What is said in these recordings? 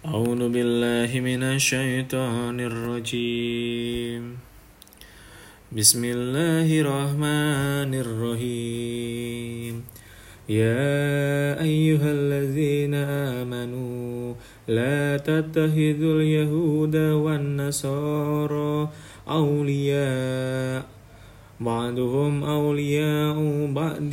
أعوذ بالله من الشيطان الرجيم. بسم الله الرحمن الرحيم. يا أيها الذين آمنوا لا تتخذوا اليهود والنصارى أولياء بعضهم أولياء بعض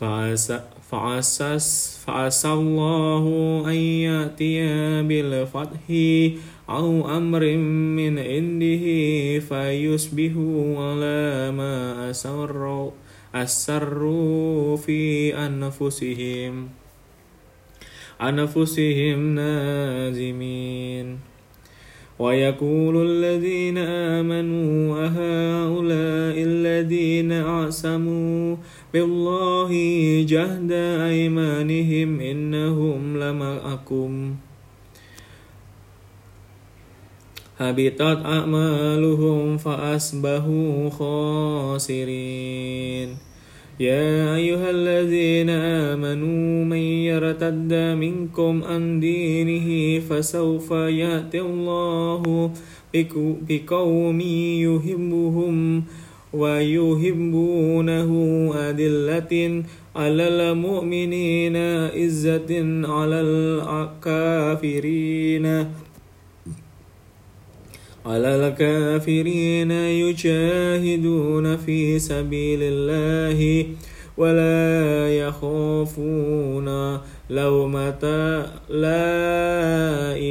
فعسى, فعسى, فعسى الله أن يأتي بالفتح أو أمر من عنده فيصبحوا على ما أسروا أسروا في أنفسهم. أنفسهم نازمين. ويقول الذين آمنوا أهؤلاء الذين أعصموا بالله جهد أيمانهم إنهم لمعكم. هبطت أعمالهم فأصبحوا خاسرين. يا أيها الذين آمنوا من يرتد منكم عن دينه فسوف يأتي الله بقوم يحبهم ويحبونه أدلة على المؤمنين عزة على الكافرين على الكافرين يجاهدون في سبيل الله ولا يخافون لومة لائمين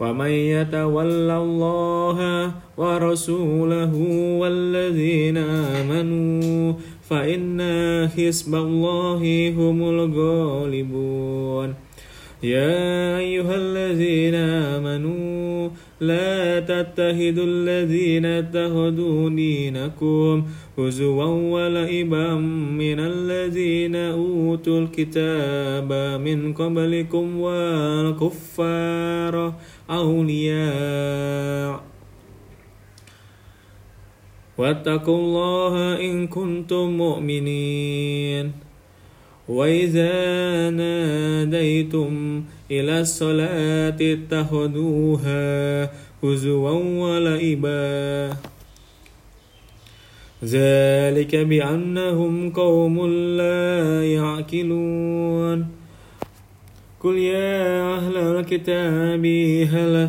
ومن يتول الله ورسوله والذين آمنوا فإن حزب الله هم الغالبون. يا أيها الذين آمنوا لا تتخذوا الذين اتخذوا دينكم هزوا ولعبا من الذين أوتوا الكتاب من قبلكم والكفار أولياء. واتقوا الله إن كنتم مؤمنين. وإذا ناديتم إلى الصلاة اتخذوها هزوا ولعبا. ذلك بأنهم قوم لا يعقلون. قل يا أهل الكتاب هل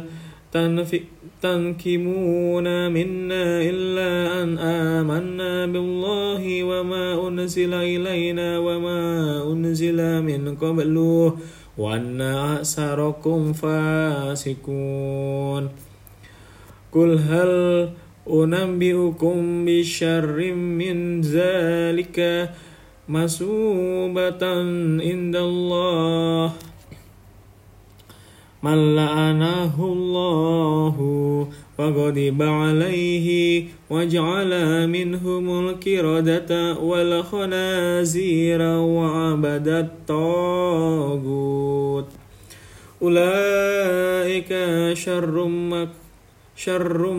تنكمون منا إلا أن آمنا بالله وما أنزل إلينا وما أنزل من قبله؟ وأن أكثركم فاسقون قل هل أنبئكم بشر من ذلك مسوبة عند الله من لعنه الله وغضب عليه وجعل منهم الكردة والخنازير وعبد الطاغوت. أولئك شر مك شر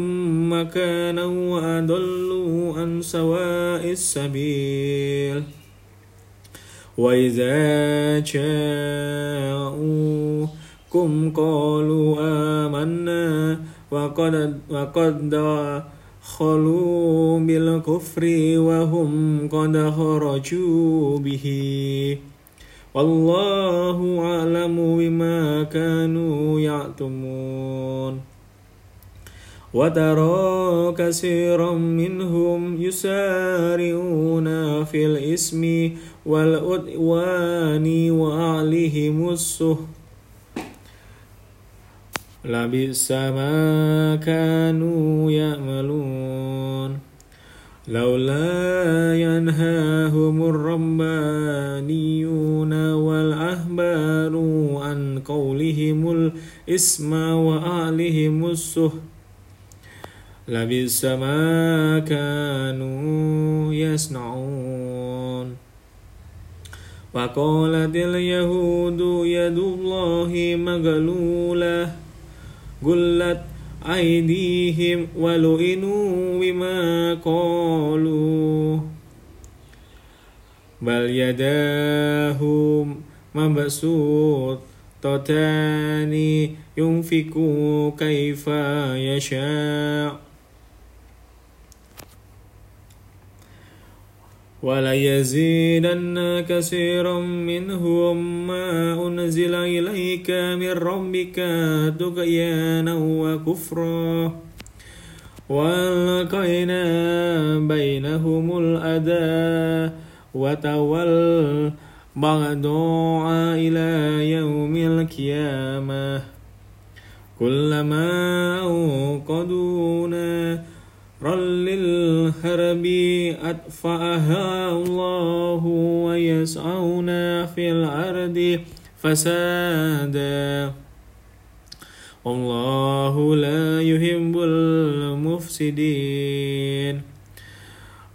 مكانا وأضلوا عن سواء السبيل. وإذا جاءوا كم قالوا آمنا وقد وقد خلوا بالكفر وهم قد خرجوا به. والله أعلم بما كانوا يعتمون. وترى كثيرا منهم يسارعون في الإسم والعدوان وأعلهم السهل لبئس ما كانوا يعملون. لولا ينهاهم الربانيون والأحبار عن قولهم الإسم وأعلهم السهل لبئس ما كانوا يصنعون. وقالت اليهود يد الله مغلولة. قلت أيديهم ولئنوا بما قالوا. بل يداهم مبسوطتان ينفق كيف يشاء. وليزيدن كثيرا منهم ما أنزل إليك من ربك تغيانا وكفرا. وألقينا بينهم الأدى والبغضاء إلى يوم القيامة. كلما أوقدوا رل الهرب أطفأها الله ويسعون في الأرض فسادا. والله لا يحب المفسدين.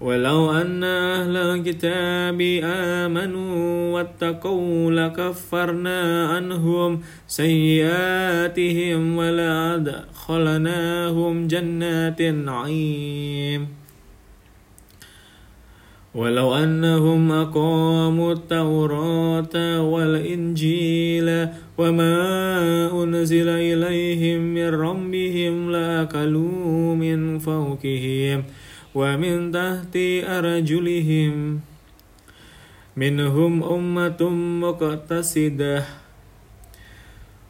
ولو أن أهل الكتاب آمنوا واتقوا لكفرنا عنهم سيئاتهم ولأدخلناهم جنات النعيم. ولو أنهم أقاموا التوراة والإنجيل وما أنزل إليهم من ربهم لأكلوا من فوقهم ومن تحت أرجلهم منهم أمة مقتصدة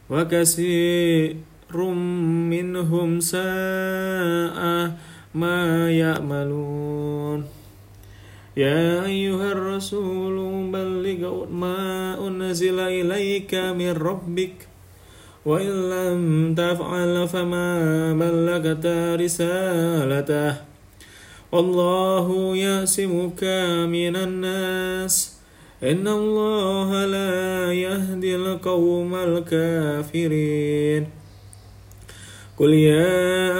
وكثير منهم ساء ما يعملون. يا أيها الرسول بلغ ما أنزل إليك من ربك وإن لم تفعل فما بلغت رسالته. والله يعصمك من الناس. إن الله لا يهدي القوم الكافرين. قل يا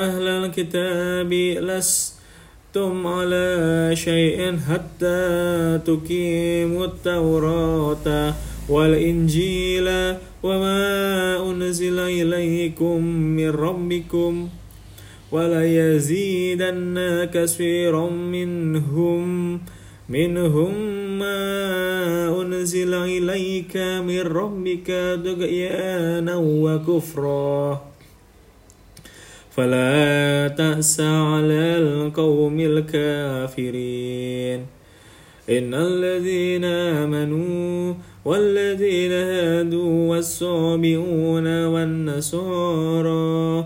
أهل الكتاب لستم على شيء حتى تقيموا التوراة والإنجيل وما أنزل إليكم من ربكم. وليزيدن كثيرا منهم منهم ما أنزل إليك من ربك طغيانا وكفرا. فلا تأس على القوم الكافرين. إن الذين آمنوا والذين هادوا والصابئون والنصارى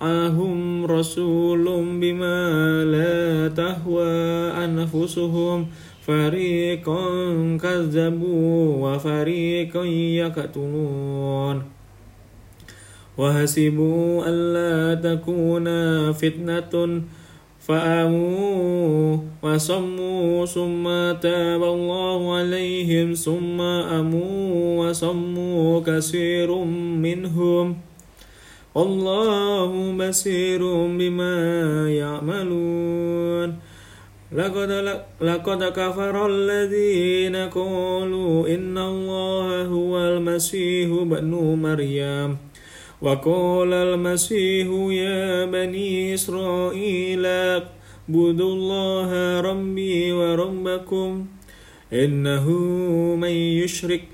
معهم رسول بما لا تهوى أنفسهم. فريقا كذبوا وفريقا يقتلون. وحسبوا ألا تكون فتنة. فآموا وصموا ثم تاب الله عليهم ثم أموا وصموا كثير منهم. والله بصير بما يعملون لقد لقد كفر الذين قالوا إن الله هو المسيح ابن مريم وقال المسيح يا بني إسرائيل اعبدوا الله ربي وربكم إنه من يشرك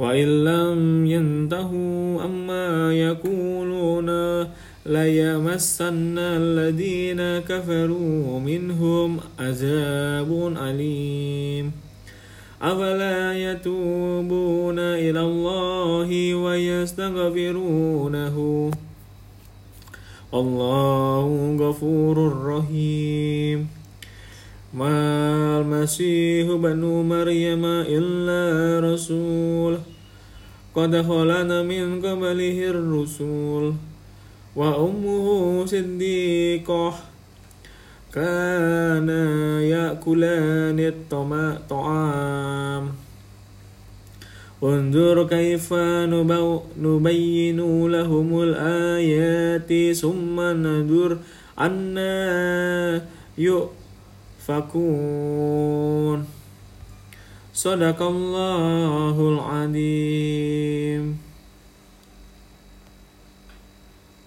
وإن لم ينتهوا أما يقولون ليمسن الذين كفروا منهم عذاب أليم. أفلا يتوبون إلى الله ويستغفرونه؟ والله غفور رحيم. ما المسيح بن مريم إلا رسول. قد خلنا من قبله الرسول وأمه صديقة كانا يأكلان الطعام انظر كيف نبين لهم الآيات ثم ننظر أنا يؤفكون. صدق الله العظيم.